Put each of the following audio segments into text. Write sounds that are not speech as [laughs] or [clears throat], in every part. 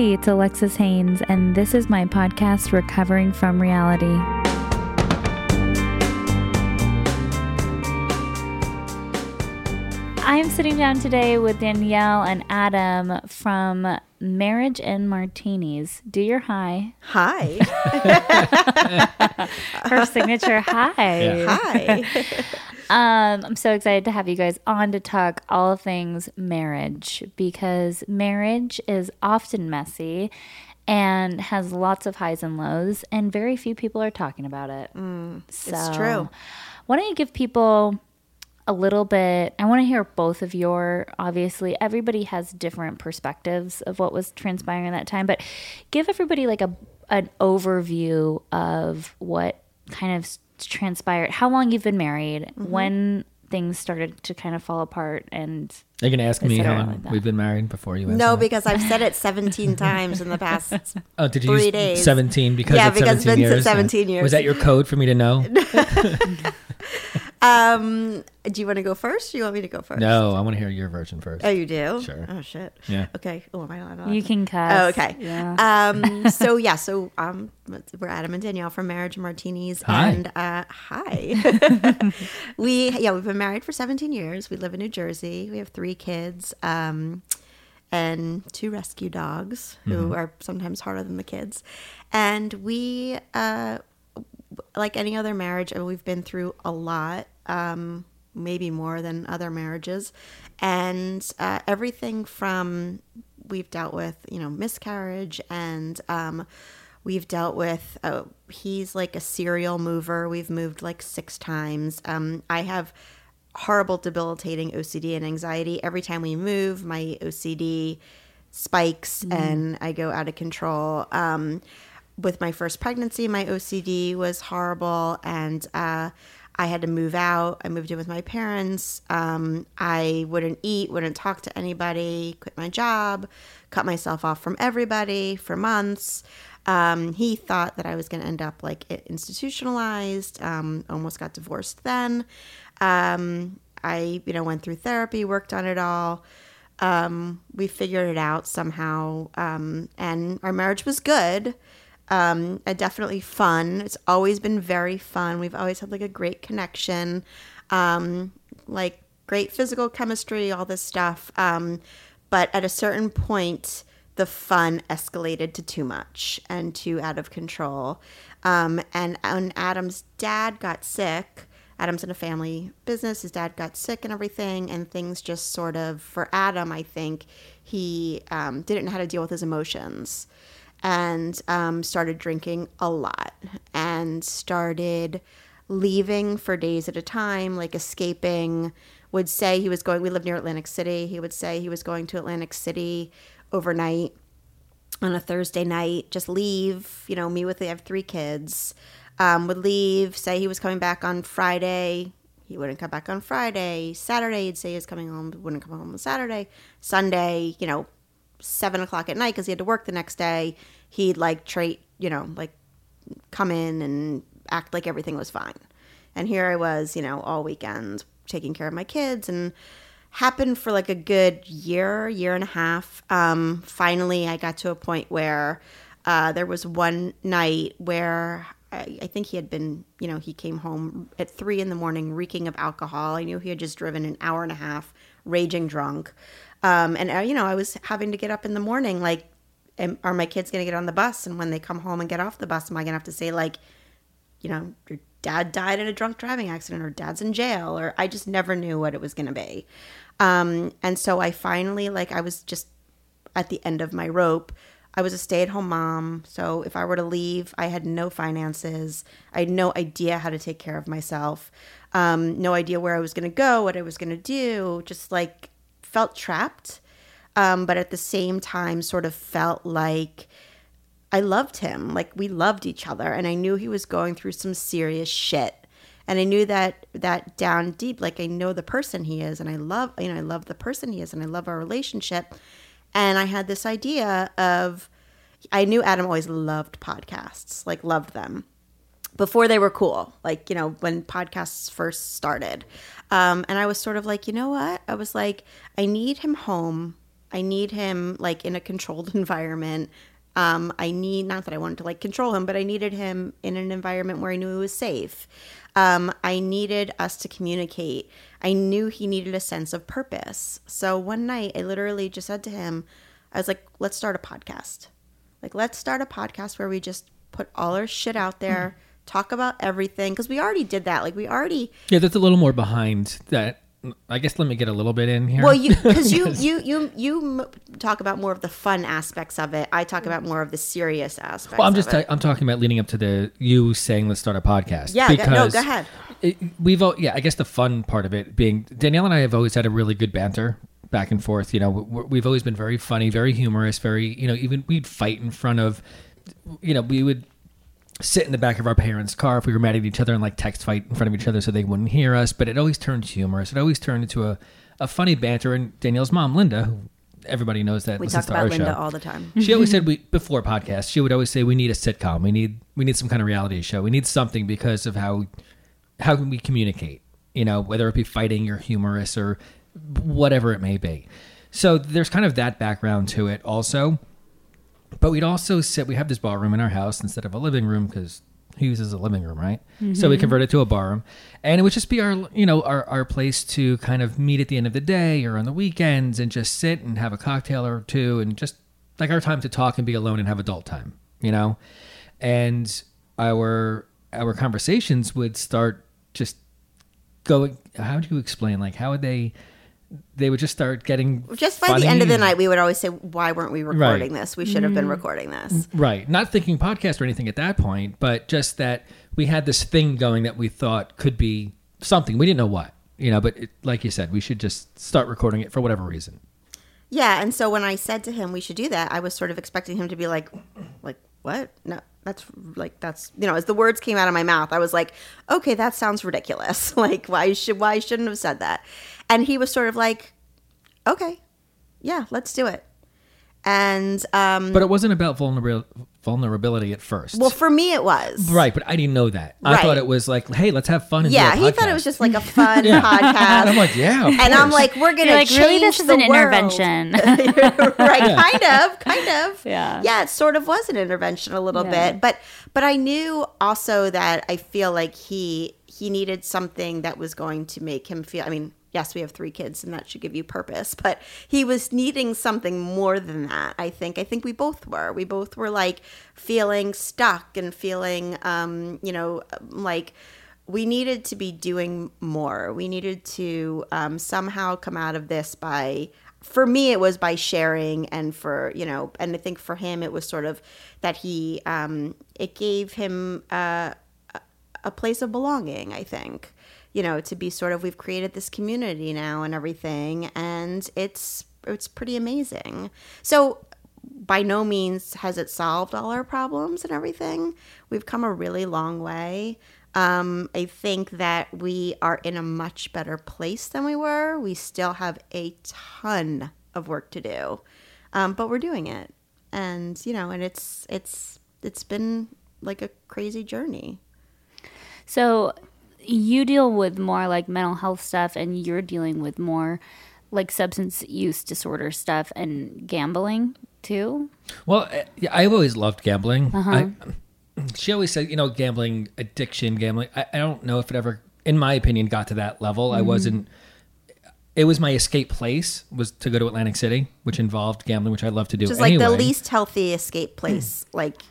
Hey, it's Alexis Haynes, and this is my podcast, Recovering from Reality. I'm sitting down today with Danielle and Adam from Marriage and Martinis. Do your hi. Hi. [laughs] Her signature hi. Hi. [laughs] Um, I'm so excited to have you guys on to talk all things marriage because marriage is often messy and has lots of highs and lows, and very few people are talking about it. so, it's true. Why don't you give people a little bit? I want to hear both of your. Obviously, everybody has different perspectives of what was transpiring in that time, but give everybody like a an overview of what kind of transpired, how long you've been married, Mm-hmm. when things started to kind of fall apart, and Are you gonna ask me how long like we've been married before you? no, answer that? because I've said it 17 times in the past. [laughs] oh, did you three use days. seventeen because Yeah, it's because seventeen Vince said years? 17 years. Was that your code for me to know? [laughs] Um, do you want to go first? Or you want me to go first? no, I want to hear your version first. Oh, you do? Sure. Oh, shit. Yeah. Okay. Oh, am I not allowed you can cuss. Oh, okay. Yeah. Um, [laughs] so yeah, so um, we're Adam and Danielle from Marriage Martinis, Hi. and uh, hi. we yeah, we've been married for 17 years. We live in New Jersey. We have three kids, um, and two rescue dogs who are sometimes harder than the kids. And we, uh, like any other marriage, we've been through a lot. Um, maybe more than other marriages and uh, everything from we've dealt with you know miscarriage and um, we've dealt with uh, he's like a serial mover we've moved like six times um, i have horrible debilitating ocd and anxiety every time we move my ocd spikes and i go out of control um, with my first pregnancy my ocd was horrible and uh, I had to move out. I moved in with my parents. Um, I wouldn't eat, wouldn't talk to anybody, quit my job, cut myself off from everybody for months. Um, he thought that I was going to end up like institutionalized. Um, almost got divorced then. Um, I, you know, went through therapy, worked on it all. Um, we figured it out somehow, um, and our marriage was good um, and definitely fun. It's always been very fun. We've always had like a great connection, um, like great physical chemistry, all this stuff. Um, but at a certain point, the fun escalated to too much and too out of control. Um, and when Adam's dad got sick, Adam's in a family business. His dad got sick and everything, and things just sort of, for Adam, I think, he um, didn't know how to deal with his emotions and um, started drinking a lot and started leaving for days at a time, like escaping. Would say he was going, we live near Atlantic City. He would say he was going to Atlantic City overnight on a Thursday night, just leave, you know, me with, I have three kids, um, would leave, say he was coming back on Friday. He wouldn't come back on Friday. Saturday, he'd say he was coming home, wouldn't come home on Saturday. Sunday, you know, seven o'clock at night because he had to work the next day. He'd like trait, you know, like come in and act like everything was fine. And here I was, you know, all weekend taking care of my kids and happened for like a good year, year and a half. Um, finally, I got to a point where uh, there was one night where I, think he had been, you know, he came home at three in the morning reeking of alcohol. I knew he had just driven an hour and a half, raging drunk. Um, and, uh, you know, I was having to get up in the morning, like, am, are my kids going to get on the bus? And when they come home and get off the bus, am I going to have to say, like, you know, your dad died in a drunk driving accident or dad's in jail or I just never knew what it was going to be. Um, and so I finally, like, I was just at the end of my rope. I was a stay at home mom. So if I were to leave, I had no finances. I had no idea how to take care of myself. Um, no idea where I was going to go, what I was going to do. Just like felt trapped. Um, but at the same time, sort of felt like I loved him. Like we loved each other. And I knew he was going through some serious shit. And I knew that that down deep, like I know the person he is, and I love, you know, I love the person he is, and I love our relationship. And I had this idea of, I knew Adam always loved podcasts, like loved them before they were cool, like, you know, when podcasts first started. Um, and I was sort of like, you know what? I was like, I need him home I need him like in a controlled [laughs] environment. Um, I need not that I wanted to like control him, but I needed him in an environment where I knew he was safe. Um, I needed us to communicate. I knew he needed a sense of purpose. So one night, I literally just said to him, I was like, "Let's start a podcast. Like, let's start a podcast where we just put all our shit out there." Talk about everything because we already did that. Like we already Yeah, that's a little more behind that. I guess let me get a little bit in here. Well, you because [laughs] you you you you talk about more of the fun aspects of it. I talk about more of the serious aspects. Well, I'm just it. ta- I'm talking about leading up to the you saying let's start a podcast. Yeah, go- no, go ahead. It, we've al- yeah, I guess the fun part of it being Danielle and I have always had a really good banter back and forth. You know, we- we've always been very funny, very humorous, very you know even we'd fight in front of, you know, we would sit in the back of our parents' car if we were mad at each other and like text fight in front of each other so they wouldn't hear us. But it always turned humorous. It always turned into a, a funny banter. And Danielle's mom, Linda, who everybody knows that we talk about Linda show. all the time. She always said [laughs] we before podcasts. She would always say we need a sitcom. We need we need some kind of reality show. We need something because of how how can we communicate. You know, whether it be fighting or humorous or whatever it may be. So there's kind of that background to it also. But we'd also sit. We have this bar room in our house instead of a living room because who uses a living room, right? So we mm-hmm. converted it to a bar room, and it would just be our you know our our place to kind of meet at the end of the day or on the weekends and just sit and have a cocktail or two and just like our time to talk and be alone and have adult time, you know, and our our conversations would start just going. How do you explain? Like how would they? They would just start getting Just by the end of the night, we would always say, "Why weren't we recording this? We should have been mm. recording this." Right. Not thinking podcast or anything at that point, but just that we had this thing going that we thought could be something. We didn't know what, you know, but it, like you said, we should just start recording it for whatever reason. Yeah, and so when I said to him we should do that, I was sort of expecting him to be like, "Like what? No, that's like that's you know." As the words came out of my mouth, I was like, "Okay, that sounds ridiculous. [laughs] like why should why shouldn't have said that?" And he was sort of like, "Okay, yeah, let's do it." And um, But it wasn't about vulnerabil- vulnerability at first. well, for me, it was right, but I didn't know that. I Right. thought it was like, hey, let's have fun. And Yeah, he thought it was just like a [laughs] fun And podcast. I'm like, yeah. of and I'm like, we're gonna You're like, change really, this is an world. intervention. [laughs] [laughs] right kind of kind of Yeah. yeah it sort of was an intervention a little Yeah. bit but but i knew also that i feel like he he needed something that was going to make him feel i mean yes we have three kids and that should give you purpose but he was needing something more than that i think i think we both were we both were like feeling stuck and feeling um you know like we needed to be doing more. We needed to um, somehow come out of this by, for me, it was by sharing, and for you know, and I think for him, it was sort of that he, um, it gave him uh, a- a place of belonging. I think, you know, to be sort of we've created this community now and everything, and it's it's pretty amazing. So by no means has it solved all our problems and everything. We've come a really long way. Um, I think that we are in a much better place than we were. We still have a ton of work to do, um, but we're doing it, and you know, and it's it's it's been like a crazy journey. So you deal with more like mental health stuff, and you're dealing with more like substance use disorder stuff and gambling too. Well, uh, I've always loved gambling. Uh-huh. I, she always said, you know, gambling addiction, gambling. I, I don't know if it ever, in my opinion, got to that level. Mm-hmm. I wasn't. It was my escape place was to go to Atlantic City, which involved gambling, which I love to do. Which is like the least healthy escape place, like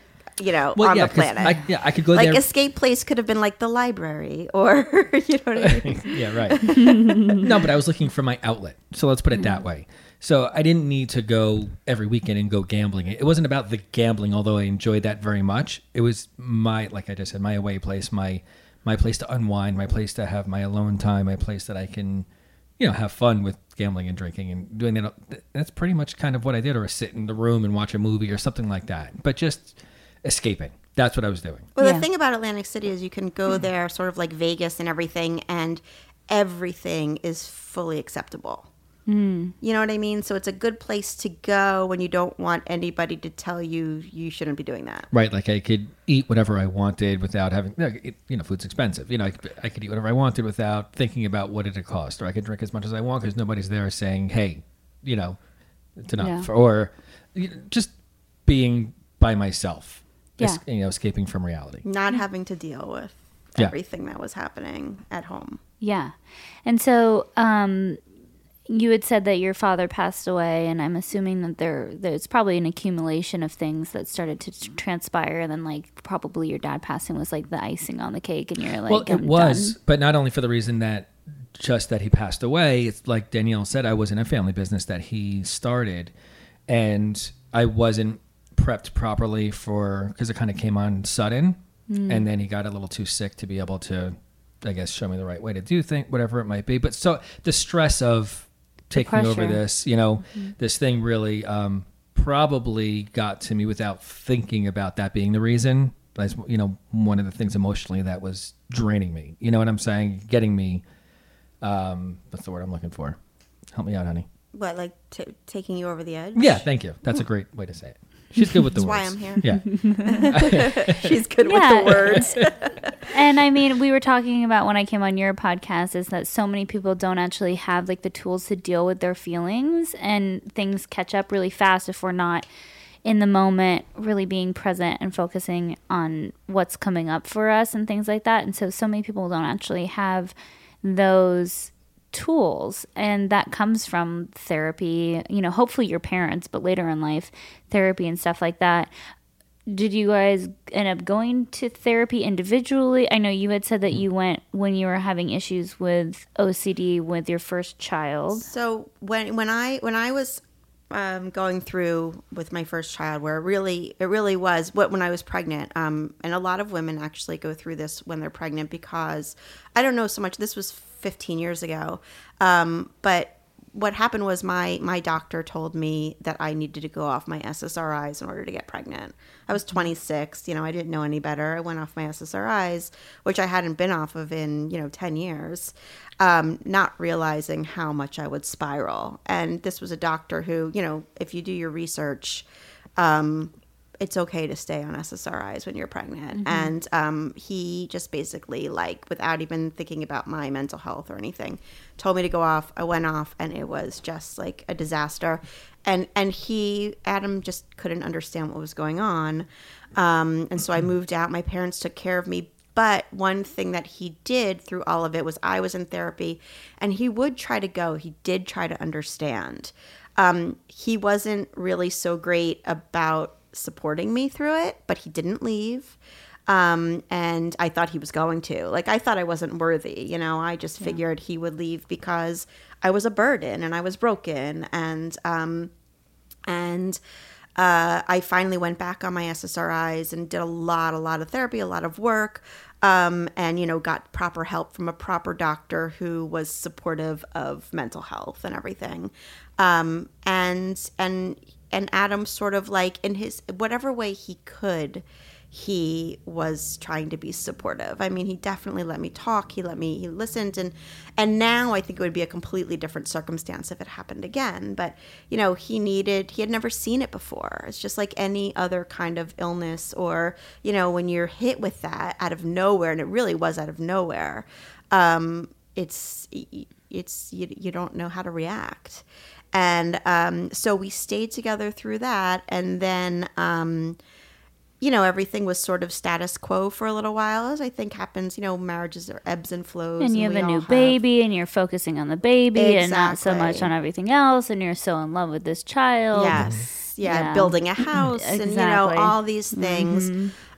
you know, Well, on yeah, the planet. I, yeah, I could go like there. escape place could have been like the library or [laughs] you know what I mean? [laughs] yeah, right. no, but I was looking for my outlet. So let's put it that way. So I didn't need to go every weekend and go gambling. It wasn't about the gambling, although I enjoyed that very much. It was my, like I just said, my away place, my my place to unwind, my place to have my alone time, my place that I can, you know, have fun with gambling and drinking and doing that. That's pretty much kind of what I did, or sit in the room and watch a movie or something like that. But just escaping. That's what I was doing. Well, Yeah. the thing about Atlantic City is you can go there sort of like Vegas and everything, and everything is fully acceptable. Hmm. You know what I mean? So it's a good place to go when you don't want anybody to tell you you shouldn't be doing that. Right, like I could eat whatever I wanted without having, you know, food's expensive. You know, I could, I could eat whatever I wanted without thinking about what it'd cost, or I could drink as much as I want because nobody's there saying, "Hey, you know, It's enough. Yeah. Or you know, just being by myself. Yeah. Es- you know, escaping from reality. Not having to deal with Yeah. everything that was happening at home. Yeah. And so um you had said that your father passed away and I'm assuming that there there's probably an accumulation of things that started to tr- transpire and then like probably your dad passing was like the icing on the cake and you're like well, it I'm was, done. but not only for the reason that just that he passed away. It's like Danielle said, I was in a family business that he started, and I wasn't prepped properly for because it kind of came on sudden, Hmm. and then he got a little too sick to be able to, I guess, show me the right way to do things, whatever it might be. But so the stress of taking over this, you know, this thing really um, probably got to me without thinking about that being the reason. That's you know one of the things emotionally that was draining me. You know what I'm saying? Getting me. Um, what's the word I'm looking for? Help me out, honey. What, like t- taking you over the edge? Yeah, thank you. That's a great way to say it. She's good with the That's why words. I'm here. Yeah, [laughs] She's good Yeah. with the words. [laughs] And I mean, we were talking about when I came on your podcast is that so many people don't actually have like the tools to deal with their feelings and things catch up really fast if we're not in the moment really being present and focusing on what's coming up for us and things like that. And so so many people don't actually have those tools and that comes from therapy, you know, hopefully your parents, but later in life, therapy and stuff like that did you guys end up going to therapy individually? I know you had said that you went when you were having issues with OCD with your first child. So when when I when I was um, going through with my first child, where it really it really was what when I was pregnant, um, and a lot of women actually go through this when they're pregnant because I don't know so much. This was 15 years ago, um, but what happened was my my doctor told me that I needed to go off my SSRIs in order to get pregnant. I was 26, you know, I didn't know any better. I went off my SSRIs, which I hadn't been off of in, you know, 10 years, um, not realizing how much I would spiral. And this was a doctor who, you know, if you do your research, um, it's okay to stay on SSRIs when you're pregnant. And um, he just basically, like, without even thinking about my mental health or anything, told me to go off. I went off, and it was just like a disaster. And and he, Adam, just couldn't understand what was going on. Um, and so I moved out. My parents took care of me. But one thing that he did through all of it was I was in therapy, and he would try to go. He did try to understand. Um, he wasn't really so great about supporting me through it, but he didn't leave. Um, and I thought he was going to. Like, I thought I wasn't worthy. You know, I just figured he would leave because I was a burden and I was broken. And, um, and, uh, I finally went back on my SSRIs and did a lot, a lot of therapy, a lot of work, um, and you know, got proper help from a proper doctor who was supportive of mental health and everything. Um, and and and Adam sort of like in his whatever way he could, he was trying to be supportive. I mean, he definitely let me talk. He let me, he listened. And, and now I think it would be a completely different circumstance if it happened again. But, you know, he needed, he had never seen it before. It's just like any other kind of illness or, you know, when you're hit with that out of nowhere, and it really was out of nowhere, um, it's, it's, you, you don't know how to react. And um, so we stayed together through that. And then, um, you know, everything was sort of status quo for a little while, as I think happens. You know, marriages are ebbs and flows. And you have a new have- baby and you're focusing on the baby and not so much on everything else and you're so in love with this child. Yes. Yeah. Yeah. Building a [clears throat] house and, you know, all these things.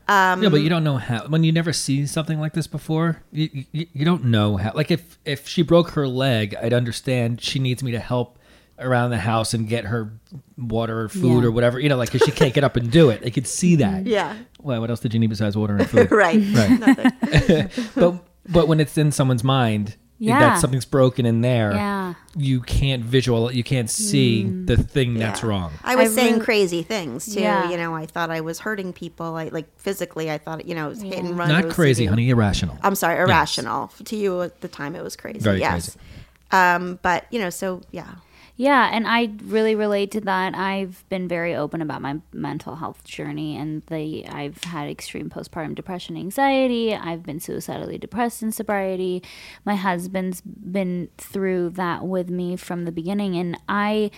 yeah, but you don't know how. When you never see something like this before, you, you you don't know how. Like if if she broke her leg, I'd understand she needs me to help around the house and get her water or food Yeah. or whatever. You know, like because she can't get up and do it. They could see that. [laughs] Yeah. Well, what else did you need besides water and food? [laughs] Right. Right. [laughs] Nothing. but but when it's in someone's mind Yeah. that something's broken in there Yeah. you can't visual you can't see the thing that's Yeah. wrong I was I saying really- crazy things too. Yeah. You know, I thought I was hurting people. I like physically. I thought you know, it was hit and run. not crazy OCD. honey irrational I'm sorry, irrational. To you at the time, it was crazy. Very yes. Um, but you know, so yeah. Yeah, and I really relate to that. I've been very open about my mental health journey and the I've had extreme postpartum depression, anxiety. I've been suicidally depressed in sobriety. My husband's been through that with me from the beginning and I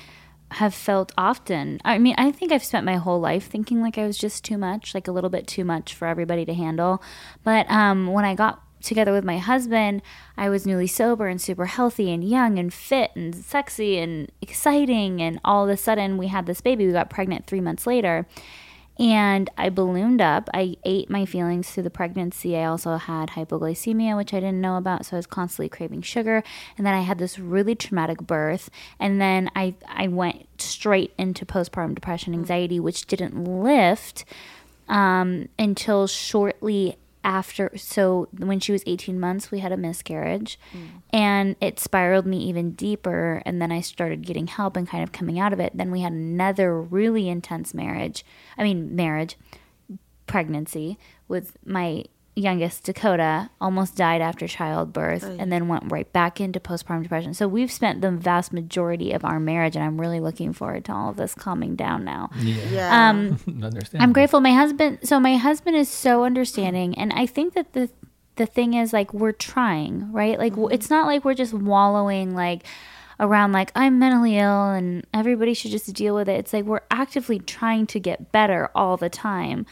have felt often. I mean, I think I've spent my whole life thinking like I was just too much, like a little bit too much for everybody to handle. But um, when I got together with my husband, I was newly sober and super healthy and young and fit and sexy and exciting. And all of a sudden, we had this baby. We got pregnant three months later. And I ballooned up. I ate my feelings through the pregnancy. I also had hypoglycemia, which I didn't know about. So I was constantly craving sugar. And then I had this really traumatic birth. And then I, I went straight into postpartum depression, anxiety, which didn't lift um, until shortly after so when she was 18 months we had a miscarriage mm. and it spiraled me even deeper and then i started getting help and kind of coming out of it then we had another really intense marriage i mean marriage pregnancy with my youngest, Dakota, almost died after childbirth oh, and then went right back into postpartum depression. So we've spent the vast majority of our marriage, and I'm really looking forward to all of this calming down now. Yeah. yeah. Um, [laughs] I'm grateful. My husband, so my husband is so understanding, and I think that the the thing is like we're trying, right? Like mm-hmm. it's not like we're just wallowing like around like I'm mentally ill and everybody should just deal with it. It's like we're actively trying to get better all the time.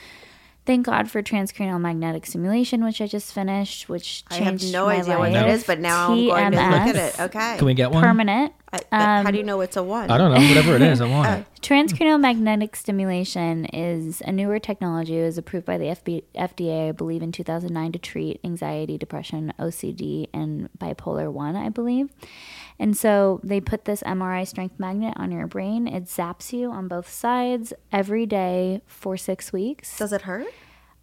Thank God for transcranial magnetic stimulation, which I just finished, which changed I have no my idea life. what that is, but now TMS, I'm going to look at it. Okay. Can we get one? Permanent. I, um, how do you know it's a one? I don't know. Whatever it is, I [laughs] want it. Transcranial magnetic stimulation is a newer technology. It was approved by the FB, FDA, I believe, in 2009 to treat anxiety, depression, OCD, and bipolar 1, I believe. And so they put this MRI strength magnet on your brain. It zaps you on both sides every day for six weeks. Does it hurt?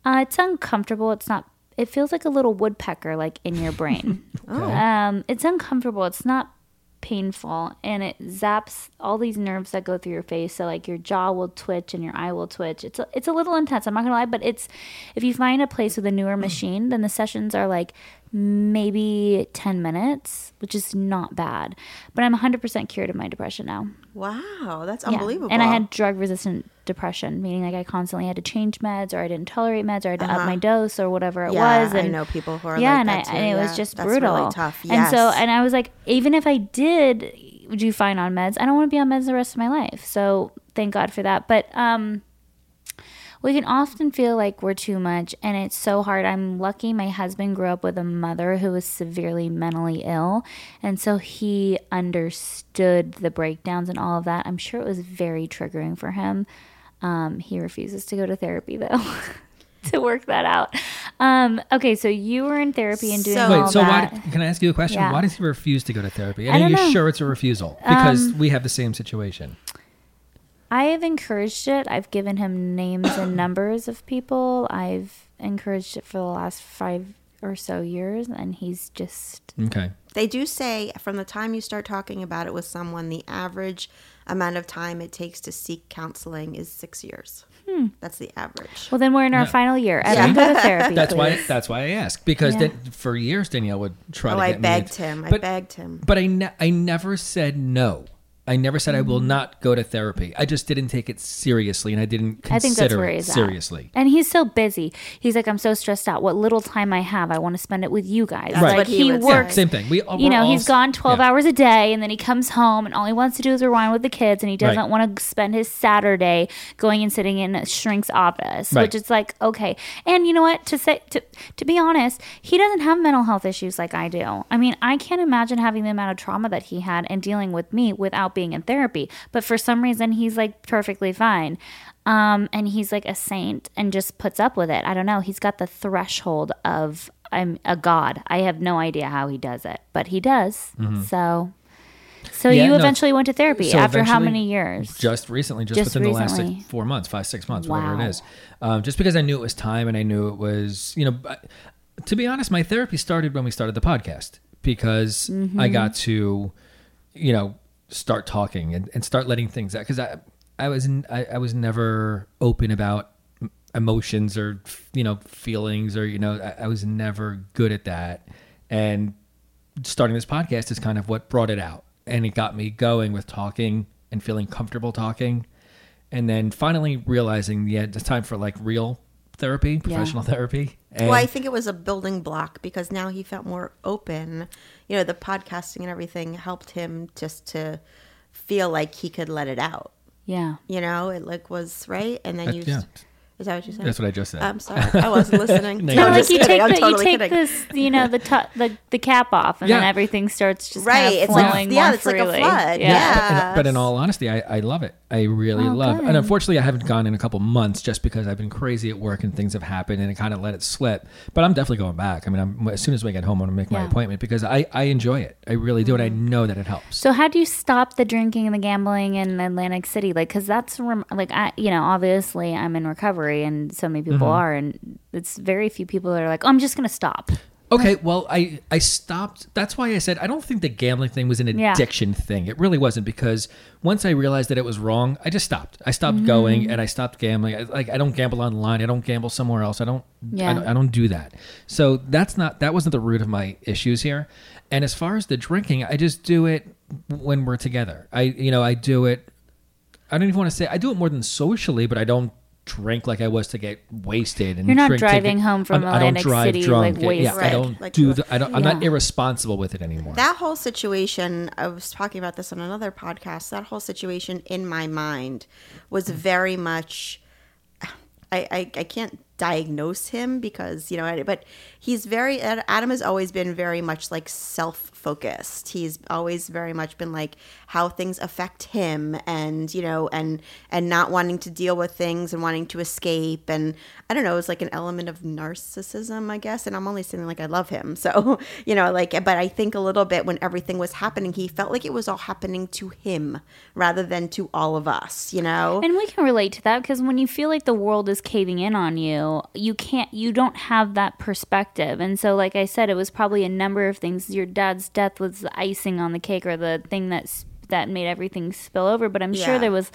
Uh, it's uncomfortable. It's not. It feels like a little woodpecker, like in your brain. [laughs] oh. Um, it's uncomfortable. It's not painful and it zaps all these nerves that go through your face so like your jaw will twitch and your eye will twitch it's a, it's a little intense i'm not gonna lie but it's if you find a place with a newer machine then the sessions are like maybe 10 minutes which is not bad but i'm 100% cured of my depression now wow that's unbelievable yeah. and i had drug resistant depression meaning like i constantly had to change meds or i didn't tolerate meds or i had to uh-huh. up my dose or whatever it yeah, was and i know people who are yeah like and, I, and it yeah. was just that's brutal really tough yes. and so and i was like even if i did do fine on meds i don't want to be on meds the rest of my life so thank god for that but um we can often feel like we're too much and it's so hard. I'm lucky my husband grew up with a mother who was severely mentally ill. And so he understood the breakdowns and all of that. I'm sure it was very triggering for him. Um, he refuses to go to therapy though. [laughs] to work that out. Um, okay, so you were in therapy and doing so, all wait. So that. why? Can I ask you a question? Yeah. Why does he refuse to go to therapy? I are you know. sure it's a refusal? Because Um, we have the same situation. I have encouraged it. I've given him names and [coughs] numbers of people. I've encouraged it for the last five or so years, and he's just Okay. They do say from the time you start talking about it with someone, the average amount of time it takes to seek counseling is six years. Hmm. That's the average. well. Then we're in our Yeah. final year. Evan, go to [laughs] therapy. That's why. That's why I ask because Yeah. Dan- for years Danielle would try Oh, to I get begged me. him. I begged him. But I, ne- I never said no. I never said I will Mm-hmm. not go to therapy. I just didn't take it seriously, and I didn't consider I think that's where it he's at. seriously. And he's so busy. He's like, I'm so stressed out. What little time I have, I want to spend it with you guys. That's Like what he he would say. works. Same thing. We, all- You know, all he's s- gone 12 yeah. hours a day and then he comes home and all he wants to do is rewind with the kids and he doesn't Right. want to spend his Saturday going and sitting in a shrink's office, Right. which is like, okay. And you know what? To say, to, to be honest, he doesn't have mental health issues like I do. I mean, I can't imagine having the amount of trauma that he had and dealing with me without being in therapy. But for some reason, he's like perfectly fine. Um, and he's like a saint and just puts up with it. I don't know. He's got the threshold of I'm a god. I have no idea how he does it, but he does. So, so Mm-hmm. Yeah, you no, eventually went to therapy so after how many years? Just recently, just, Just within the last like four months, five, six months, whatever it is. Um, just because I knew it was time and I knew it was, you know, to be honest, my therapy started when we started the podcast because Mm-hmm. I got to, you know, start talking and, and start letting things out. Because I, I was, I I was never open about emotions or, you know, feelings or, you know, I, I was never good at that. And starting this podcast is kind of what brought it out and it got me going with talking and feeling comfortable talking and then finally realizing yeah it's time for like real therapy professional therapy and well, I think it was a building block because now he felt more open. You know, the podcasting and everything helped him just to feel like he could let it out. Yeah. You know, it like was right, and then That- you. yeah. Is that what you said? That's what I just said. I'm sorry, I wasn't [laughs] listening. No, No, you're I'm like just you kidding. take I'm the totally you take kidding. this you know the to- the the cap off and then everything starts just Right, kind of it's like- flowing yeah, more it's like a freely. flood, Yeah. yeah. But in, but in all honesty, I, I love it. I really Oh, love. good. And unfortunately, I haven't gone in a couple months just because I've been crazy at work and things have happened and I kind of let it slip. But I'm definitely going back. I mean, I'm, as soon as we get home, I'm gonna make my appointment because I, I enjoy it. I really do, and I know that it helps. So how do you stop the drinking and the gambling in Atlantic City? Like, because that's rem- like I, you know, obviously I'm in recovery, and so many people Mm-hmm. are, and it's very few people that are like, oh, I'm just gonna stop. Okay, well, I I stopped. That's why I said I don't think the gambling thing was an Yeah. addiction thing. It really wasn't because once I realized that it was wrong, I just stopped. I stopped Mm-hmm. going and I stopped gambling. I, like I don't gamble online. I don't gamble somewhere else. I don't. Yeah. I don't, I don't do that. So that's not that wasn't the root of my issues here. And as far as the drinking, I just do it when we're together. I you know I do it. I don't even want to say I do it more than socially, but I don't drink like I was to get wasted. And You're not drink driving get- home from I don't drive City, drunk. like, Yeah, I don't Like, do. Uh, the, I don't. I'm not irresponsible with it anymore. That whole situation, I was talking about this on another podcast. That whole situation in my mind was mm. very much. I, I, I can't diagnose him because you know but he's very adam has always been very much like self-focused. He's always very much been like how things affect him and you know and and not wanting to deal with things and wanting to escape. And i don't know it's like an element of narcissism i guess. And i'm only saying like i love him. [laughs] So you know like but i think a little bit when everything was happening he felt like it was all happening to him rather than to all of us you know? And we can relate to that because when you feel like the world is caving in on you, you can't, you don't have that perspective. And so, like I said, it was probably a number of things. Your dad's death was the icing on the cake or the thing that's that made everything spill over. But I'm sure there was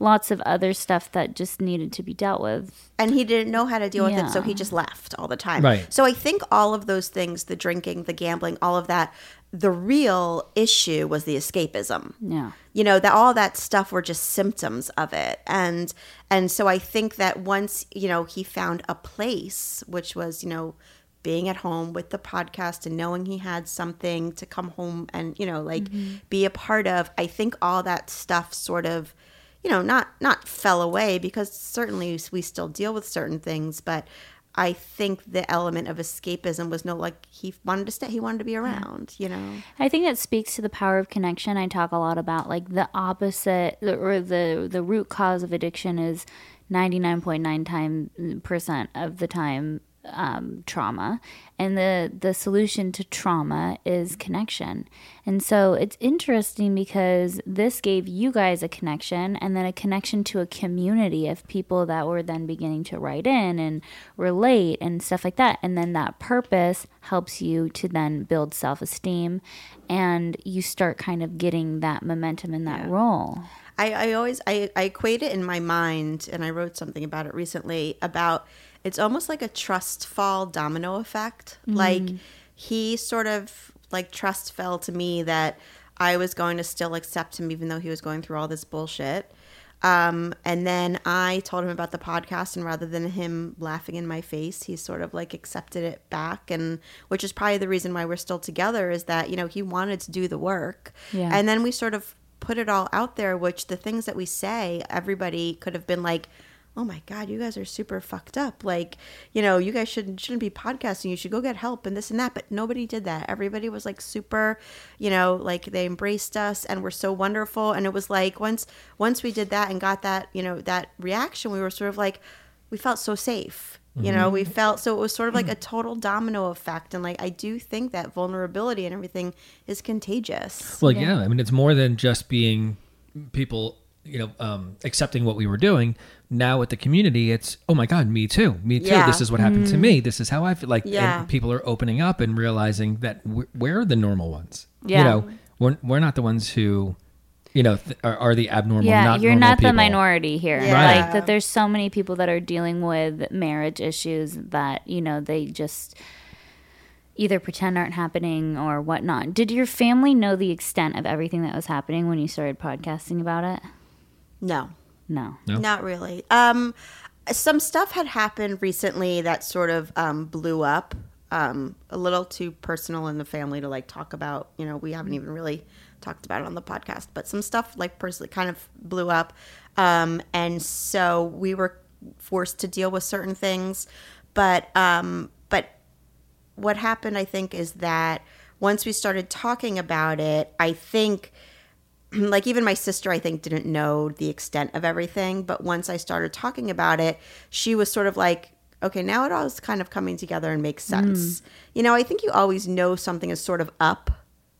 lots of other stuff that just needed to be dealt with. and he didn't know how to deal with it so he just left all the time Right. so i think all of those things the drinking the gambling all of that the real issue was the escapism Yeah. you know that all that stuff were just symptoms of it and and so i think that once you know he found a place which was you know being at home with the podcast and knowing he had something to come home and you know like mm-hmm. be a part of i think all that stuff sort of you know not not fell away because certainly we still deal with certain things but i think the element of escapism was no like he wanted to stay he wanted to be around you know? I think that speaks to the power of connection. I talk a lot about like the opposite or the the root cause of addiction is 99.9 time mm, percent of the time um, trauma and the the solution to trauma is connection. And so it's interesting because this gave you guys a connection and then a connection to a community of people that were then beginning to write in and relate and stuff like that. And then that purpose helps you to then build self-esteem and you start kind of getting that momentum in that role. I, I always I, I equate it in my mind and I wrote something about it recently about it's almost like a trust fall domino effect. Like he sort of like trust fell to me that I was going to still accept him even though he was going through all this bullshit. Um, and then I told him about the podcast, and rather than him laughing in my face, he sort of like accepted it back, and which is probably the reason why we're still together is that you know he wanted to do the work, Yeah. and then we sort of put it all out there. Which the things that we say, everybody could have been like, "Oh my god, you guys are super fucked up!" Like, you know, you guys shouldn't shouldn't be podcasting. You should go get help and this and that. But nobody did that. Everybody was like super, you know, like they embraced us and were so wonderful. And it was like once once we did that and got that, you know, that reaction, we were sort of like, we felt so safe. You know, we felt so it was sort of like a [clears throat] total domino effect. And like I do think that vulnerability and everything is contagious. Well, yeah. I mean, it's more than just being people, you know, um, accepting what we were doing. Now with the community, it's oh my god, me too, me too. Yeah. This is what happened to me. Mm-hmm. This is how I feel. Like, Yeah. people are opening up and realizing that we're, we're the normal ones. Yeah. You know, we're we're not the ones who, you know, th- are, are the abnormal. yeah not you're normal not the minority here Yeah. Right. like that there's so many people that are dealing with marriage issues that you know they just either pretend aren't happening or whatnot did your family know the extent of everything that was happening when you started podcasting about it No. No No? Not really. Um, some stuff had happened recently that sort of um, blew up um, a little too personal in the family to like talk about. You know, we haven't even really talked about it on the podcast, but some stuff like personally kind of blew up, um, and so we were forced to deal with certain things. But um, but what happened, I think, is that once we started talking about it, I think [clears throat] like even my sister i think didn't know the extent of everything but once i started talking about it she was sort of like okay now it all is kind of coming together and makes hmm. sense. You know i think you always know something is sort of up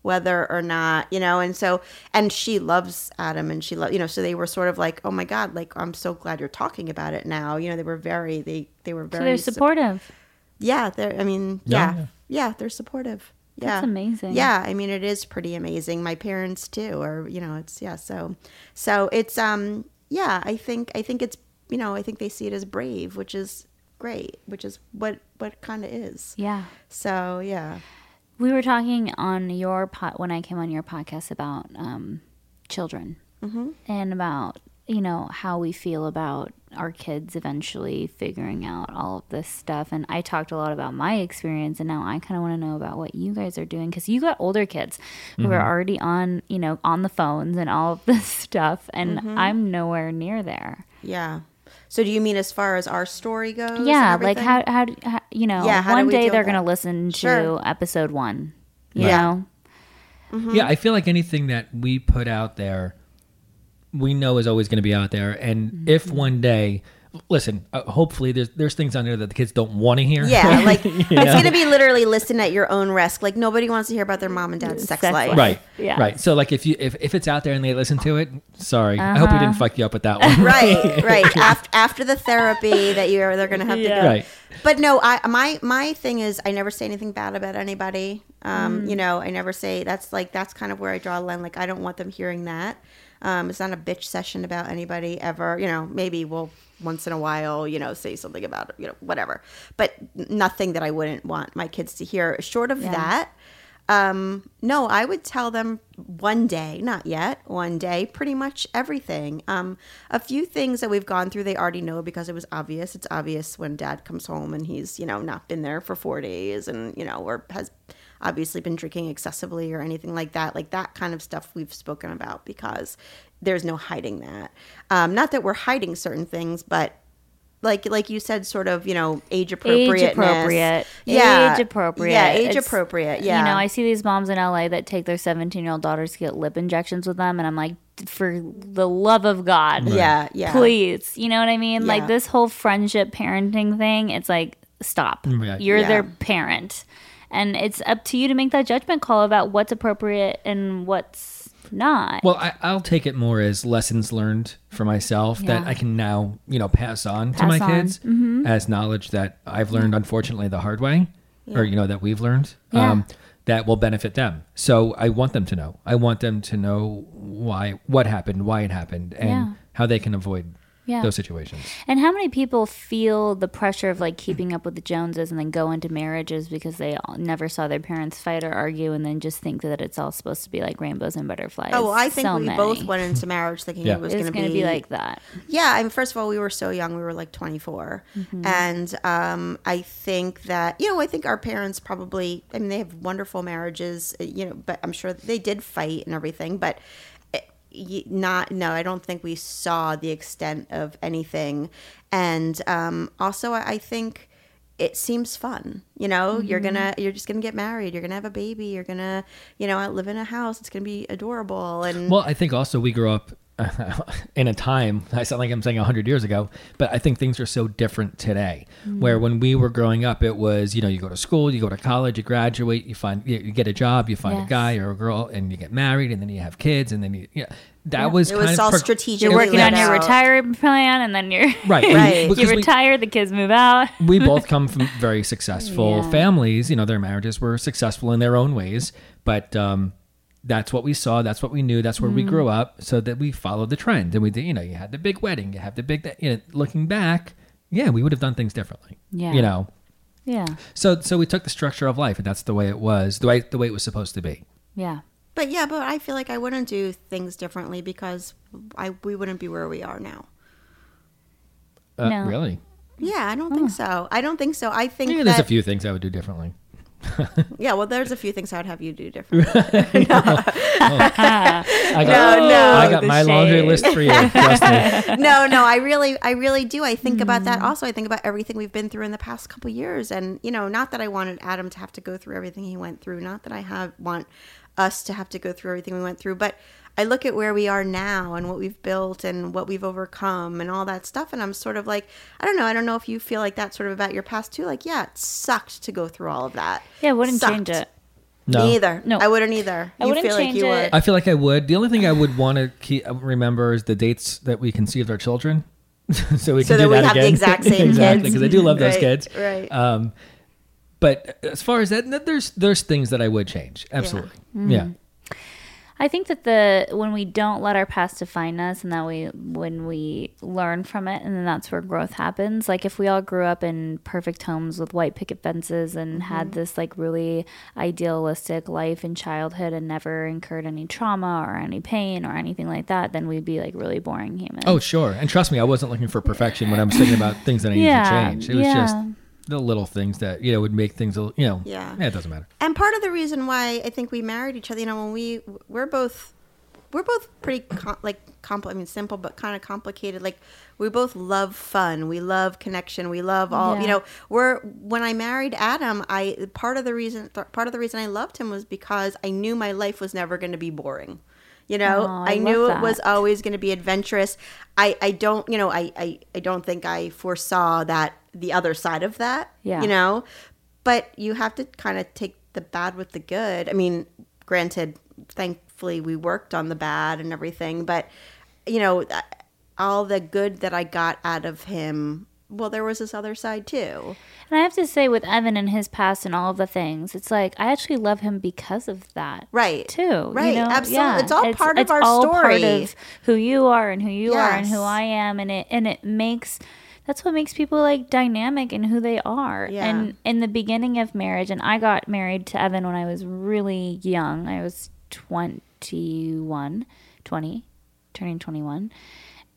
whether or not you know and so and she loves adam and she love you know so they were sort of like oh my god like i'm so glad you're talking about it now. You know they were very they they were So very they're sup- supportive. yeah they're i mean Yeah. yeah. Yeah, they're supportive yeah That's amazing. yeah i mean it is pretty amazing my parents too or you know it's yeah so so it's um yeah i think i think it's you know i think they see it as brave which is great which is what what kind of is Yeah. so yeah We were talking on your pot when I came on your podcast about um, children Mm-hmm. and about you know how we feel about our kids eventually figuring out all of this stuff. And I talked a lot about my experience, and now I kind of want to know about what you guys are doing because you got older kids who are already on you know on the phones and all of this [laughs] stuff, and Mm-hmm. I'm nowhere near there. yeah so do you mean as far as our story goes Yeah, like how, how how you know Yeah, how one day they're gonna that? listen to Sure. episode one. You Yeah. know, Mm-hmm. Yeah, I feel like anything that we put out there, we know is always going to be out there. And Mm-hmm. if one day, listen, uh, hopefully there's there's things on there that the kids don't want to hear. yeah [laughs] like it's gonna be literally listen at your own risk like nobody wants to hear about their mom and dad's sex, Sex life life. Right. Yeah. Right. So like if you if, if it's out there and they listen to it, sorry. I hope we didn't fuck you up with that one. Uh-huh. [laughs] right [laughs] right after after the therapy that you're they're gonna have to Yeah. go Right. but no i my my thing is i never say anything bad about anybody um Mm. you know i never say that's like that's kind of where i draw the line like i don't want them hearing that um it's not a bitch session about anybody ever you know maybe we'll once in a while you know say something about you know whatever but nothing that i wouldn't want my kids to hear short of Yeah. that um, no, I would tell them one day, not yet, one day, pretty much everything. Um, a few things that we've gone through, they already know because it was obvious. It's obvious when dad comes home and he's, you know, not been there for four days and, you know, or has obviously been drinking excessively or anything like that. Like that kind of stuff we've spoken about because there's no hiding that. Um, not that we're hiding certain things, but like like you said, sort of, you know, age appropriate. age appropriate, Yeah. age appropriate, Yeah, age It's- appropriate. Yeah. You know, I see these moms in LA that take their 17 year old daughters to get lip injections with them, and I'm like, for the love of God, Yeah, yeah. please. You know what I mean? Like this whole friendship parenting thing, it's like, stop. Right. You're Yeah. their parent. And it's up to you to make that judgment call about what's appropriate and what's not. Well, I, I'll take it more as lessons learned for myself that I can now, you know, pass on to my on. Mm-hmm. kids as knowledge that I've learned, unfortunately, the hard way, or you know, that we've learned. Yeah. Um, that will benefit them. So I want them to know. I want them to know why, what happened, why it happened, and Yeah. how they can avoid Yeah. those situations. And how many people feel the pressure of like keeping up with the Joneses and then go into marriages because they all, never saw their parents fight or argue and then just think that it's all supposed to be like rainbows and butterflies? Oh, well, I think So we many. both went into marriage thinking Yeah. it was It's going to be, be like that. Yeah, I mean, first of all, we were so young. We were like 24. Mm-hmm. And um, I think that, you know, I think our parents probably, I mean, they have wonderful marriages, uh, you know, but I'm sure they did fight and everything. But y- not, no, I don't think we saw the extent of anything. And um, also, I I think it seems fun you know you're Mm-hmm. gonna you're just gonna get married you're gonna have a baby you're gonna you know live in a house it's gonna be adorable and Well, I think also we grew up [laughs] in a time, I sound like I'm saying 100 years ago, but I think things are so different today. Where when we were growing up, it was, you know, you go to school, you go to college, you graduate, you find, you, you get a job, you find Yes. a guy or a girl, and you get married, and then you have kids, and then you, yeah, that was it kind was of all pro- strategic You're working on your out. retirement plan and then you're Right. and [laughs] Right. because you we- retire, the kids move out. we both come from very successful [laughs] Yeah. families. You know, their marriages were successful in their own ways, but um, that's what we saw. That's what we knew. That's where we Mm. grew up. So that we followed the trend, and we did. You know, you had the big wedding. You have the big. You know, looking back, yeah, we would have done things differently. Yeah. You know, Yeah. so so we took the structure of life, and that's the way it was. The way the way it was supposed to be. Yeah. But yeah, but I feel like I wouldn't do things differently because I we wouldn't be where we are now. Uh, No. Really? Yeah, I don't think so. I don't think so. I think Yeah, there's a few things I would do differently. [laughs] Yeah, well, there's a few things I would have you do different. [laughs] [laughs] I got, No, no. I got my laundry list for you. No, no, I really, I really do. I think about Mm. that. Also, I think about everything we've been through in the past couple years, and you know, not that I wanted Adam to have to go through everything he went through. Not that I have want us to have to go through everything we went through, but I look at where we are now and what we've built and what we've overcome and all that stuff, and I'm sort of like, I don't know. I don't know if you feel like that sort of about your past too. Like, yeah, it sucked to go through all of that. Yeah, wouldn't Sucked. change it. No. Me either. No. I wouldn't either. I you wouldn't feel like change you it. would. I feel like I would. The only thing I would want to keep, remember is the dates that we conceived our children, [laughs] so we can So do that we that have the again. exact [laughs] same exactly, kids. because I do love those Right, kids. right. Um, but as far as that, there's there's things that I would change. Absolutely. Yeah. I think that the when we don't let our past define us, and that we when we learn from it, and then that's where growth happens. Like if we all grew up in perfect homes with white picket fences and had mm-hmm. this like really idealistic life in childhood and never incurred any trauma or any pain or anything like that, then we'd be like really boring humans. Oh, sure. And trust me, I wasn't looking for perfection when I was thinking about things that I needed Yeah, to change. It was just yeah. The little things that you know would make things. a- You know. Yeah. it doesn't matter. and part of the reason why I think we married each other, you know, when we we're both we're both pretty com- like compl- I mean simple but kind of complicated. Like we both love fun, we love connection, we love all. You know, we're when I married Adam, I part of the reason th- part of the reason I loved him was because I knew my life was never going to be boring. You know, Oh, I I, knew love it was always going to be adventurous. I, I don't, you know, I, I, I don't think I foresaw that the other side of that. Yeah. You know, but you have to kind of take the bad with the good. I mean, granted, thankfully we worked on the bad and everything, but you know, all the good that I got out of him, well, there was this other side too. And I have to say, with Evan and his past and all of the things, it's like I actually love him because of that. Right. Too. Right. You know? Absolutely. Yeah. It's all part of it's our all story. Part of who you are and who you are and who I am, and it and it makes. That's what makes people like dynamic and who they are. Yeah. And in the beginning of marriage, and I got married to Evan when I was really young. I was 21, 20, turning 21.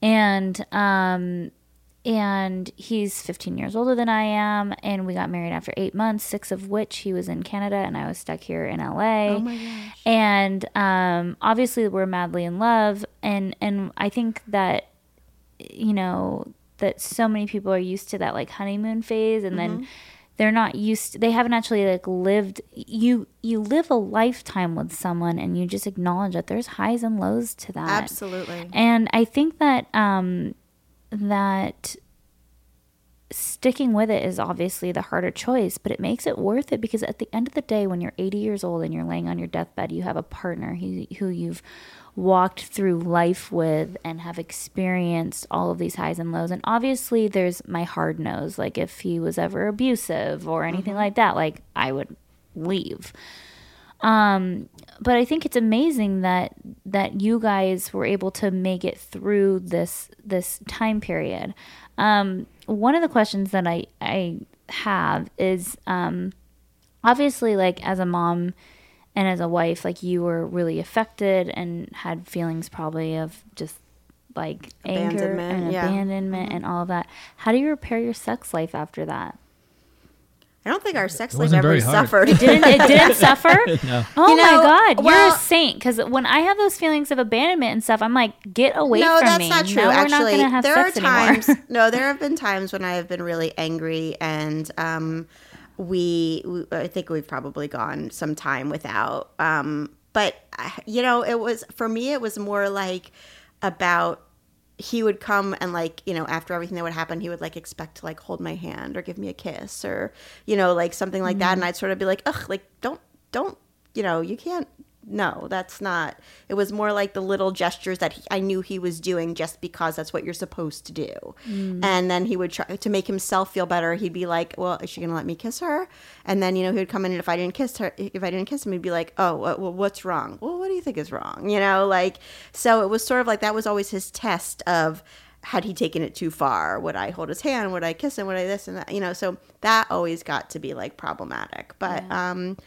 And um and he's 15 years older than I am and we got married after 8 months, 6 of which he was in Canada and I was stuck here in LA. Oh my gosh. And um obviously we're madly in love and and I think that you know that so many people are used to that like honeymoon phase and Mm-hmm. then they're not used they haven't actually like lived you you live a lifetime with someone and you just acknowledge that there's highs and lows to that Absolutely. and i think that um that sticking with it is obviously the harder choice but it makes it worth it because at the end of the day when you're 80 years old and you're laying on your deathbed you have a partner who, who you've walked through life with and have experienced all of these highs and lows. And obviously there's my hard nose like if he was ever abusive or anything like that like i would leave. Um but i think it's amazing that that you guys were able to make it through this this time period. Um one of the questions that i i have is um obviously like as a mom and as a wife like you were really affected and had feelings probably of just like anger and yeah. abandonment and all of that how do you repair your sex life after that I don't think our sex life wasn't ever very hard. suffered. didn't it didn't [laughs] suffer [laughs] No. oh You my know, god you're a saint because when i have those feelings of abandonment and stuff i'm like get away no, from that's not true. Now Actually, we're not have there sex are times. [laughs] no, there have been times when I have been really angry, and um, we, we, I think we've probably gone some time without. Um, but you know, it was for me. It was more like about he would come and like you know after everything that would happen he would like expect to like hold my hand or give me a kiss or you know like something like that and i'd sort of be like ugh like don't don't you know you can't no that's not it was more like the little gestures that he, i knew he was doing just because that's what you're supposed to do. And then he would try to make himself feel better. He'd be like well is she gonna let me kiss her? And then you know he would come in and if i didn't kiss her if i didn't kiss him he'd be like oh well what's wrong? Well what do you think is wrong? You know like so it was sort of like that was always his test of had he taken it too far? Would i hold his hand? Would i kiss him? Would i this and that? You know so that always got to be like problematic. But um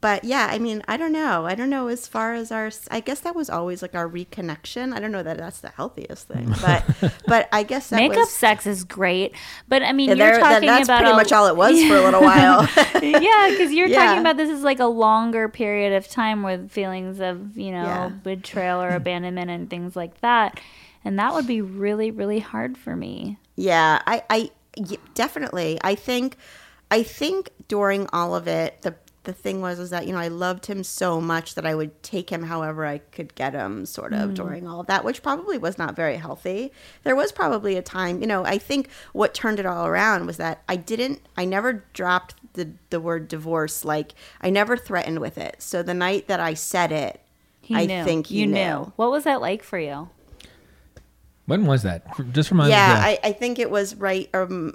but yeah, I mean, I don't know. I don't know as far as our. I guess that was always like our reconnection. I don't know that that's the healthiest thing, [laughs] but but I guess that Makeup was, sex is great, but I mean, you're there- talking that's about pretty a- much all it was for a little [laughs] while. [laughs] yeah, because you're Yeah. talking about this is like a longer period of time with feelings of you know Yeah. betrayal or abandonment and things like that, and that would be really really hard for me. Yeah, I, definitely. I think, I think during all of it, the the thing was is that you know I loved him so much that I would take him however I could get him, sort of during all of that, which probably was not very healthy. There was probably a time, you know. I think what turned it all around was that I didn't, I never dropped the the word divorce. Like I never threatened with it. So the night that I said it, He I knew. think he you knew. knew. What was that like for you? When was that? Just remind yeah, me. I, I think it was right. Um,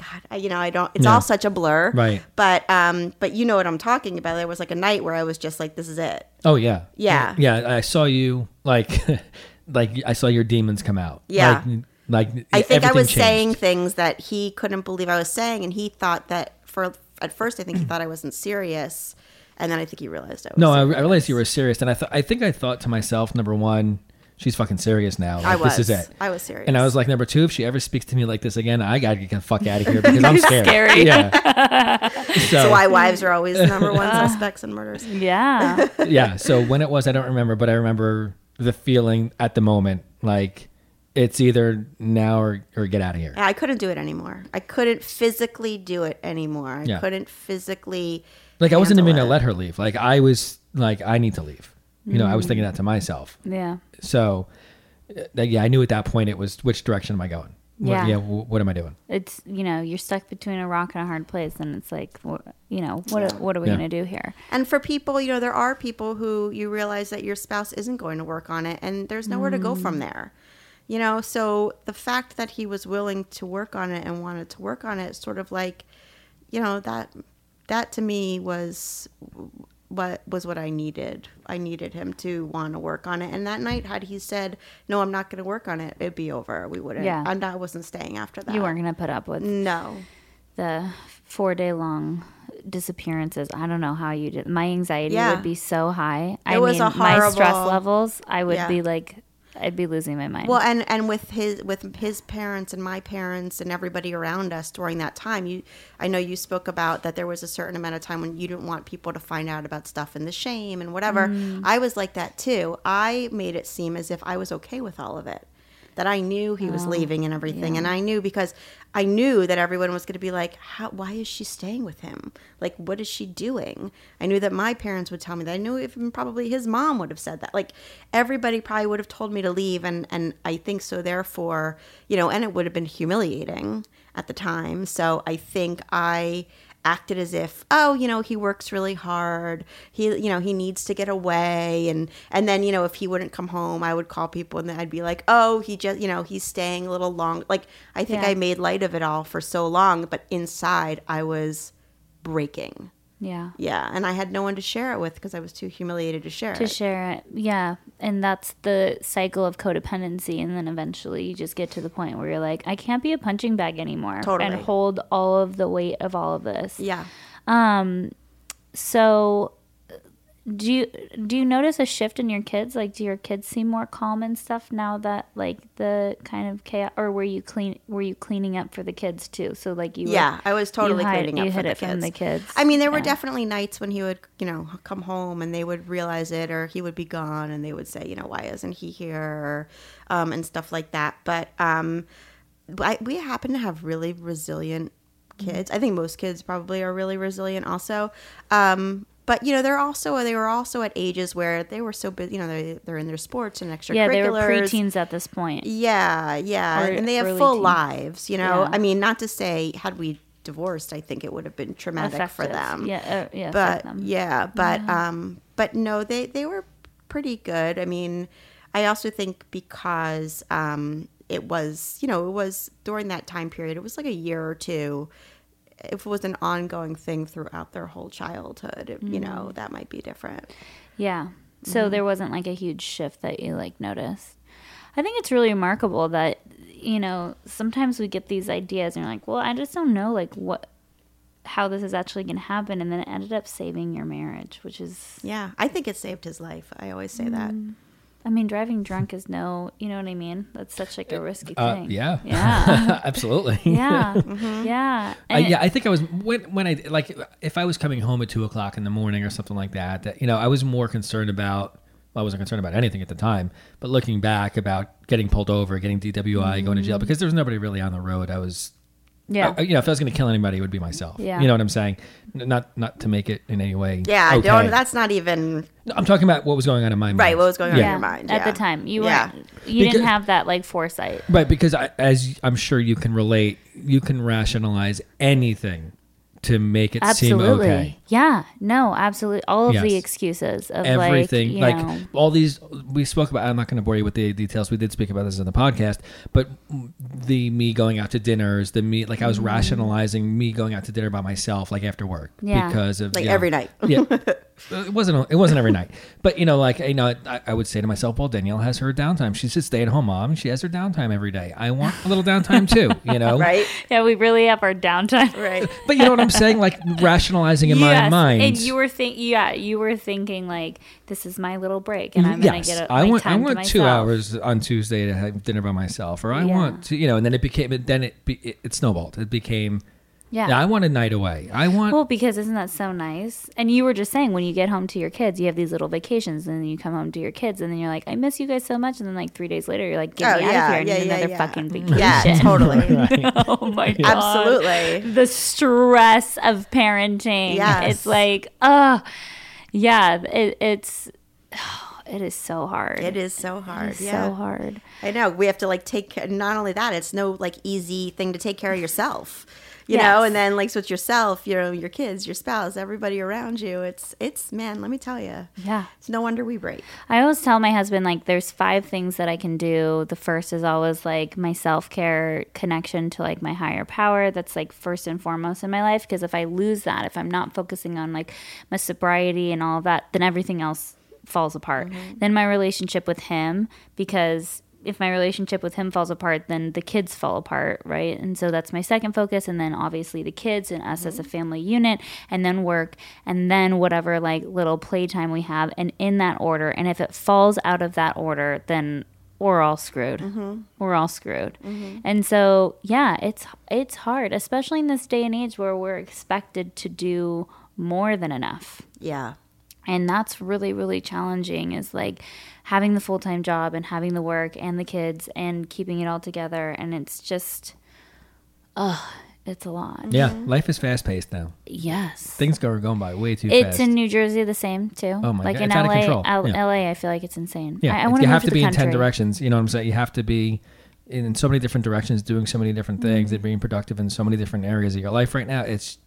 God, I, you know, I don't. It's Yeah. all such a blur. Right. But um, but you know what I'm talking about. There was like a night where I was just like, this is it. Oh yeah. Yeah. Yeah, I saw you like [laughs] like I saw your demons come out. Yeah. Like, like I think I was changed. saying things that he couldn't believe I was saying, and he thought that for at first I think he [clears throat] thought I wasn't serious, and then I think he realized I was. No, serious. I realized you were serious, and I thought I think I thought to myself, number one, she's fucking serious now. Like, I was. This is it. I was serious. And I was like, number two, if she ever speaks to me like this again, I gotta get the fuck out of here because [laughs] I'm scared. Scary. Yeah. [laughs] So, so why wives are always the number one uh, suspects in murders. Yeah, [laughs] yeah. So when it was, I don't remember, but I remember the feeling at the moment, like it's either now or, or get out of here. I couldn't do it anymore. I couldn't physically do it anymore. I Yeah. couldn't physically. Like I wasn't handle even gonna let her leave. Like I was like, I need to leave. You know, I was thinking that to myself. yeah. So, uh, yeah, I knew at that point it was which direction am I going? What, Yeah. yeah. wh- What am I doing? It's you know you're stuck between a rock and a hard place, and it's like wh- you know what what are we Yeah. gonna do here? And for people, you know, there are people who you realize that your spouse isn't going to work on it and there's nowhere to go from there. You know, so the fact that he was willing to work on it and wanted to work on it sort of like, you know, that that to me was what was what I needed. I needed him to want to work on it. And that night had he said, "No, I'm not going to work on it." It'd be over. We wouldn't. Yeah. And I wasn't staying after that. You weren't gonna put up with No. the four day long disappearances. I don't know how you did. My anxiety Yeah. would be so high. I It was mean, a my stress levels. I would Yeah. be like, I'd be losing my mind. Well, and and with his with his parents and my parents and everybody around us during that time, you I know you spoke about that there was a certain amount of time when you didn't want people to find out about stuff and the shame and whatever. Mm. I was like that too. I made it seem as if I was okay with all of it. That I knew he Oh, was leaving and everything, and I knew because I knew that everyone was going to be like, "How? Why is she staying with him? Like, what is she doing?" I knew that my parents would tell me that. I knew even probably his mom would have said that. Like, everybody probably would have told me to leave, and and I think so. Therefore, you know, and it would have been humiliating at the time. So I think I acted as if oh you know he works really hard. He you know he needs to get away. And and then you know if he wouldn't come home i would call people and then i'd be like oh he just you know he's staying a little long. Like i think Yeah. i made light of it all for so long but inside i was breaking yeah. yeah and i had no one to share it with because i was too humiliated to share To it To share it. Yeah. And that's the cycle of codependency. And then eventually you just get to the point where you're like, I can't be a punching bag anymore. Totally. And hold all of the weight of all of this. yeah Um, so do you do you notice a shift in your kids? Like, do your kids seem more calm and stuff now that like the kind of chaos, or were you clean? Were you cleaning up for the kids too? So like you, were- yeah i was totally hide- cleaning up you for hid the it kids. from the kids. I mean, there were Yeah. definitely nights when he would, you know, come home and they would realize it, or he would be gone, and they would say, you know, why isn't he here, um, and stuff like that. But um, I, we happen to have really resilient kids. I think most kids probably are really resilient, also. Um, but you know, they're also they were also at ages where they were so busy. You know, they they're in their sports and extracurriculars. yeah, they were preteens at this point. Yeah, yeah, Or and they have full teen. lives. You know, Yeah. I mean, not to say had we divorced, I think it would have been traumatic for them. Yeah, uh, yeah. but yeah, but um, but no, they they were pretty good. I mean, I also think because um, it was you know it was during that time period, it was like a year or two. If it was an ongoing thing throughout their whole childhood, it, you Mm. know, that might be different. Yeah. So Mm-hmm. there wasn't like a huge shift that you like noticed. I think it's really remarkable that you know sometimes we get these ideas and you're like, well, I just don't know like what how this is actually going to happen, and then it ended up saving your marriage, which is Yeah, I think it saved his life. I always say that. I mean, driving drunk is no, you know what I mean? That's such like a risky Uh, thing. yeah. Yeah. [laughs] Absolutely. [laughs] Yeah. Mm-hmm. Yeah. I, yeah, I think I was when when I like if I was coming home at two o'clock in the morning or something like that. That you know, I was more concerned about. Well, I wasn't concerned about anything at the time, but looking back about getting pulled over, getting DWI, going to jail because there was nobody really on the road. I was, Yeah. I- you know, if I was going to kill anybody, it would be myself. Yeah. You know what I'm saying? Not not to make it in any way. Yeah, okay. don't. That's not even No, I'm talking about what was going on in my mind. right. What was going on Yeah. in your mind At the time, you Yeah. weren't. You Because- didn't have that like foresight. Right, because I, as I'm sure you can relate, you can rationalize anything to make it Absolutely. seem okay. Yeah. No. Absolutely. All of the excuses of everything like, like, you know, all these we spoke about i'm not going to bore you with the details we did speak about this in the podcast but the me going out to dinners the me like i was mm. rationalizing me going out to dinner by myself like after work Yeah. because of Like you know- every night. yeah [laughs] it wasn't it wasn't every night but you know like you know I, I would say to myself well danielle has her downtime she's a stay-at-home mom she has her downtime every day i want a little downtime too you [laughs] know right, yeah, we really have our downtime. right. but you know what i'm saying like rationalizing in [laughs] my Yes, mind And you were think yeah, you were thinking like this is my little break and I'm gonna get a, I my want I want two hours on Tuesday to have dinner by myself, or I Yeah. want to, you know, and then it became, then it be, it, it snowballed. It became, Yeah. yeah. I want a night away. I want, Well, because isn't that so nice? And you were just saying when you get home to your kids, you have these little vacations, and then you come home to your kids, and then you're like, "I miss you guys so much," and then like three days later, you're like, "Get Oh, me out of here! I need yeah, yeah, another yeah. fucking vacation." [laughs] Yeah, totally. [laughs] oh my god! Absolutely. The stress of parenting. Yes. It's like, oh, yeah. It, it's, [sighs] it is so hard. It is so hard. It's yeah. so hard. I know. We have to like take care. Not only that, it's no like easy thing to take care of yourself. You Yes. know, and then like so it's yourself, you know, your kids, your spouse, everybody around you. It's it's man, let me tell you, Yeah. it's no wonder we break. I always tell my husband like there's five things that I can do. The first is always like my self-care connection to like my higher power. That's like first and foremost in my life because if I lose that, if I'm not focusing on like my sobriety and all of that, then everything else falls apart. Mm-hmm. Then my relationship with him because if my relationship with him falls apart, then the kids fall apart, right? And so that's my second focus. And then obviously the kids and us as a mm-hmm. family unit, and then work, and then whatever like little playtime we have, and in that order. And if it falls out of that order, then we're all screwed. Mm-hmm. We're all screwed. Mm-hmm. And so yeah, it's it's hard, especially in this day and age where we're expected to do more than enough Yeah. And that's really really challenging is like having the full-time job and having the work and the kids and keeping it all together and it's just ugh it's a lot yeah, life is fast paced now. yes Things go going by way too fast. it's fast. in new jersey the same too Oh my like God, in it's out of la control. L- Yeah. la i feel like it's insane yeah, i, I want you have move to be the in ten directions. You know what I'm saying? You have to be in so many different directions, doing so many different things, Mm-hmm. and being productive in so many different areas of your life. Right now, it's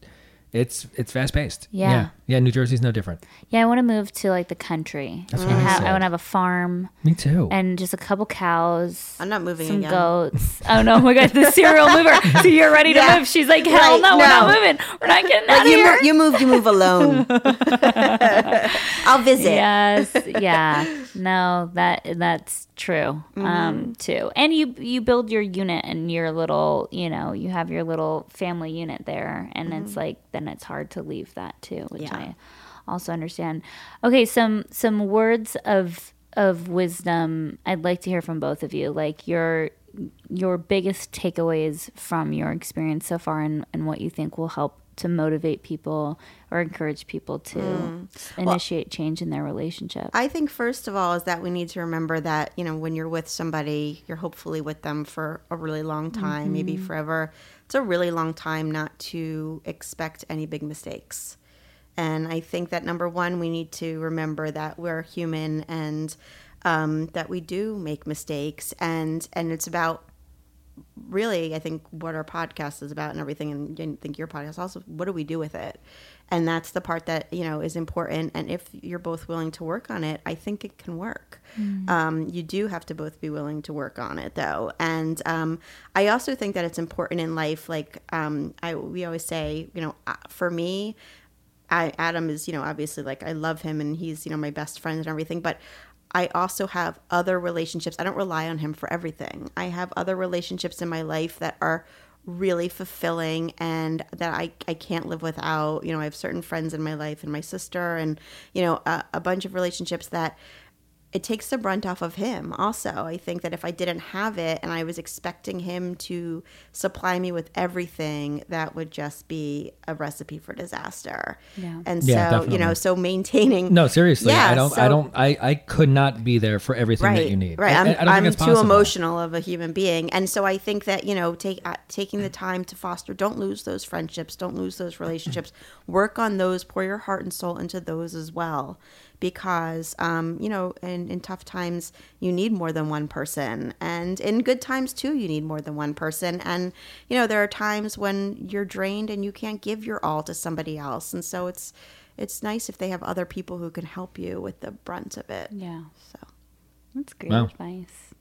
it's it's fast paced. Yeah. yeah, yeah. New Jersey's no different. yeah i want to move to like the country That's what I have, said. i want to have a farm Me too. and just a couple cows I'm not moving some again. goats. Oh no, oh my god, the serial mover. [laughs] So you're ready to move. She's like, hell Right, no, we're not moving. We're not getting out Like of you, here. mo- you move, you move alone. [laughs] I'll visit. yes yeah no that that's true um too. And you you build your unit and your little you know you have your little family unit there and it's like then it's hard to leave that too which Yeah. i also understand. Okay some some words of of wisdom i'd like to hear from both of you. Like your your biggest takeaways from your experience so far and, and what you think will help to motivate people or encourage people to hmm. initiate change in their relationship. I think first of all is that we need to remember that you know when you're with somebody, you're hopefully with them for a really long time, maybe mm-hmm. forever. It's a really long time not to expect any big mistakes. And I think that number one, we need to remember that we're human and um, that we do make mistakes, and and it's about really, I think what our podcast is about and everything, and I think your podcast also, what do we do with it? And that's the part that, you know, is important. And if you're both willing to work on it, I think it can work. Um, you do have to both be willing to work on it, though. And um, I also think that it's important in life. Like um, I, we always say, you know, uh, for me, I, Adam is, you know, obviously like I love him and he's, you know, my best friend and everything, but I also have other relationships. I don't rely on him for everything. I have other relationships in my life that are really fulfilling and that I, I can't live without. You know, I have certain friends in my life and my sister and, you know, a, a bunch of relationships that it takes the brunt off of him also i think that if i didn't have it and i was expecting him to supply me with everything that would just be a recipe for disaster Yeah. and Yeah, so you know so maintaining No, seriously, Yeah, I don't. I don't. I, I could not be there for everything right that you need. right I- i'm, I don't I'm it's too possible. emotional of a human being and so i think that you know take uh, taking the time to foster don't lose those friendships don't lose those relationships [laughs] work on those pour your heart and soul into those as well because um, you know in, in tough times you need more than one person and in good times too you need more than one person and you know there are times when you're drained and you can't give your all to somebody else and so it's it's nice if they have other people who can help you with the brunt of it Yeah. so That's great Wow. advice.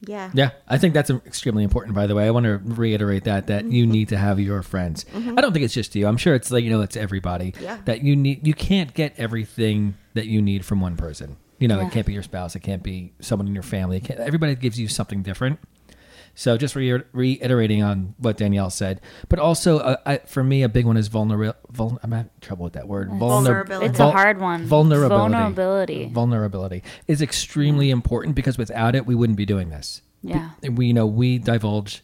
yeah Yeah, I think that's extremely important. By the way, I want to reiterate that that you Mm-hmm. need to have your friends. I don't think it's just you. I'm sure it's like you know it's everybody. Yeah. That you need. You can't get everything that you need from one person. You know, Yeah. it can't be your spouse. It can't be someone in your family. It can't, everybody gives you something different. So just re- reiterating on what Danielle said, but also uh, I, for me a big one is vulnerability. Vul- I'm having trouble with that word. Vulnerability. It's a hard one. Vulnerability. Vulnerability. Vulnerability is extremely important because without it, we wouldn't be doing this. Yeah. We you know we divulge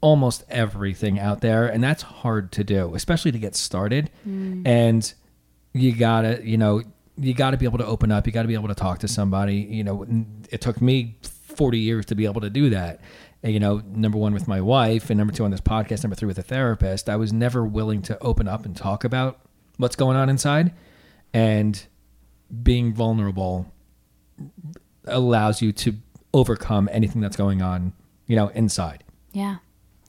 almost everything out there, and that's hard to do, especially to get started. And you gotta you know you gotta be able to open up. You gotta be able to talk to somebody. You know, it took me 40 years to be able to do that. And, you know, number one with my wife, and number two on this podcast, number three with a therapist. I was never willing to open up and talk about what's going on inside, and being vulnerable allows you to overcome anything that's going on, you know, inside. Yeah.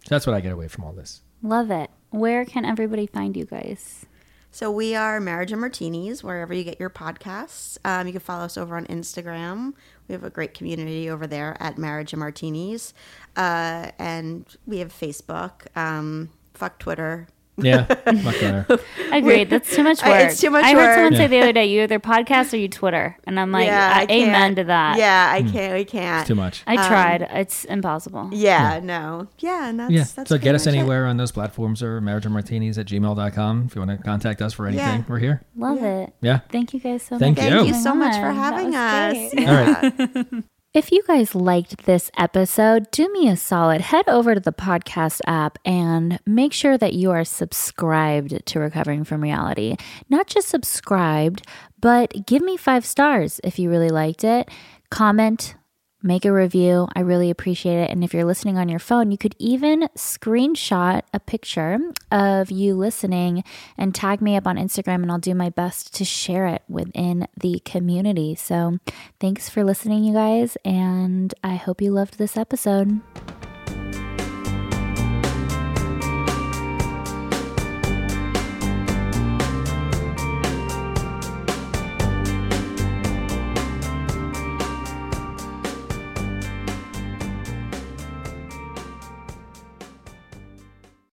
So that's what I get away from all this. Love it. Where can everybody find you guys? So we are Marriage and Martinis, wherever you get your podcasts. Um, you can follow us over on Instagram. We have a great community over there at Marriage and Martinis, uh, and we have Facebook. Um, fuck Twitter. Yeah, much better. Agreed. That's too much I- work. it's too much I heard someone work. say the other day, you either podcast or you Twitter, and I'm like, yeah, I I amen to that. Yeah, I hmm. can't. We can't. It's too much. I um, tried. it's impossible. Yeah, no. Yeah, and that's Yeah. that's so get us much it. anywhere on those platforms or marriageandmartinis at gmail.com if you want to contact us for anything. Yeah. We're here. Love it. Yeah. Thank you guys so Thank much. you. Thank you so much for having us. Yeah. [laughs] [laughs] All right. [laughs] If you guys liked this episode, do me a solid. Head over to the podcast app and make sure that you are subscribed to Recovering from Reality. Not just subscribed, but give me five stars if you really liked it. Comment, make a review. I really appreciate it. And if you're listening on your phone, you could even screenshot a picture of you listening and tag me up on Instagram, and I'll do my best to share it within the community. So thanks for listening, you guys, and I hope you loved this episode.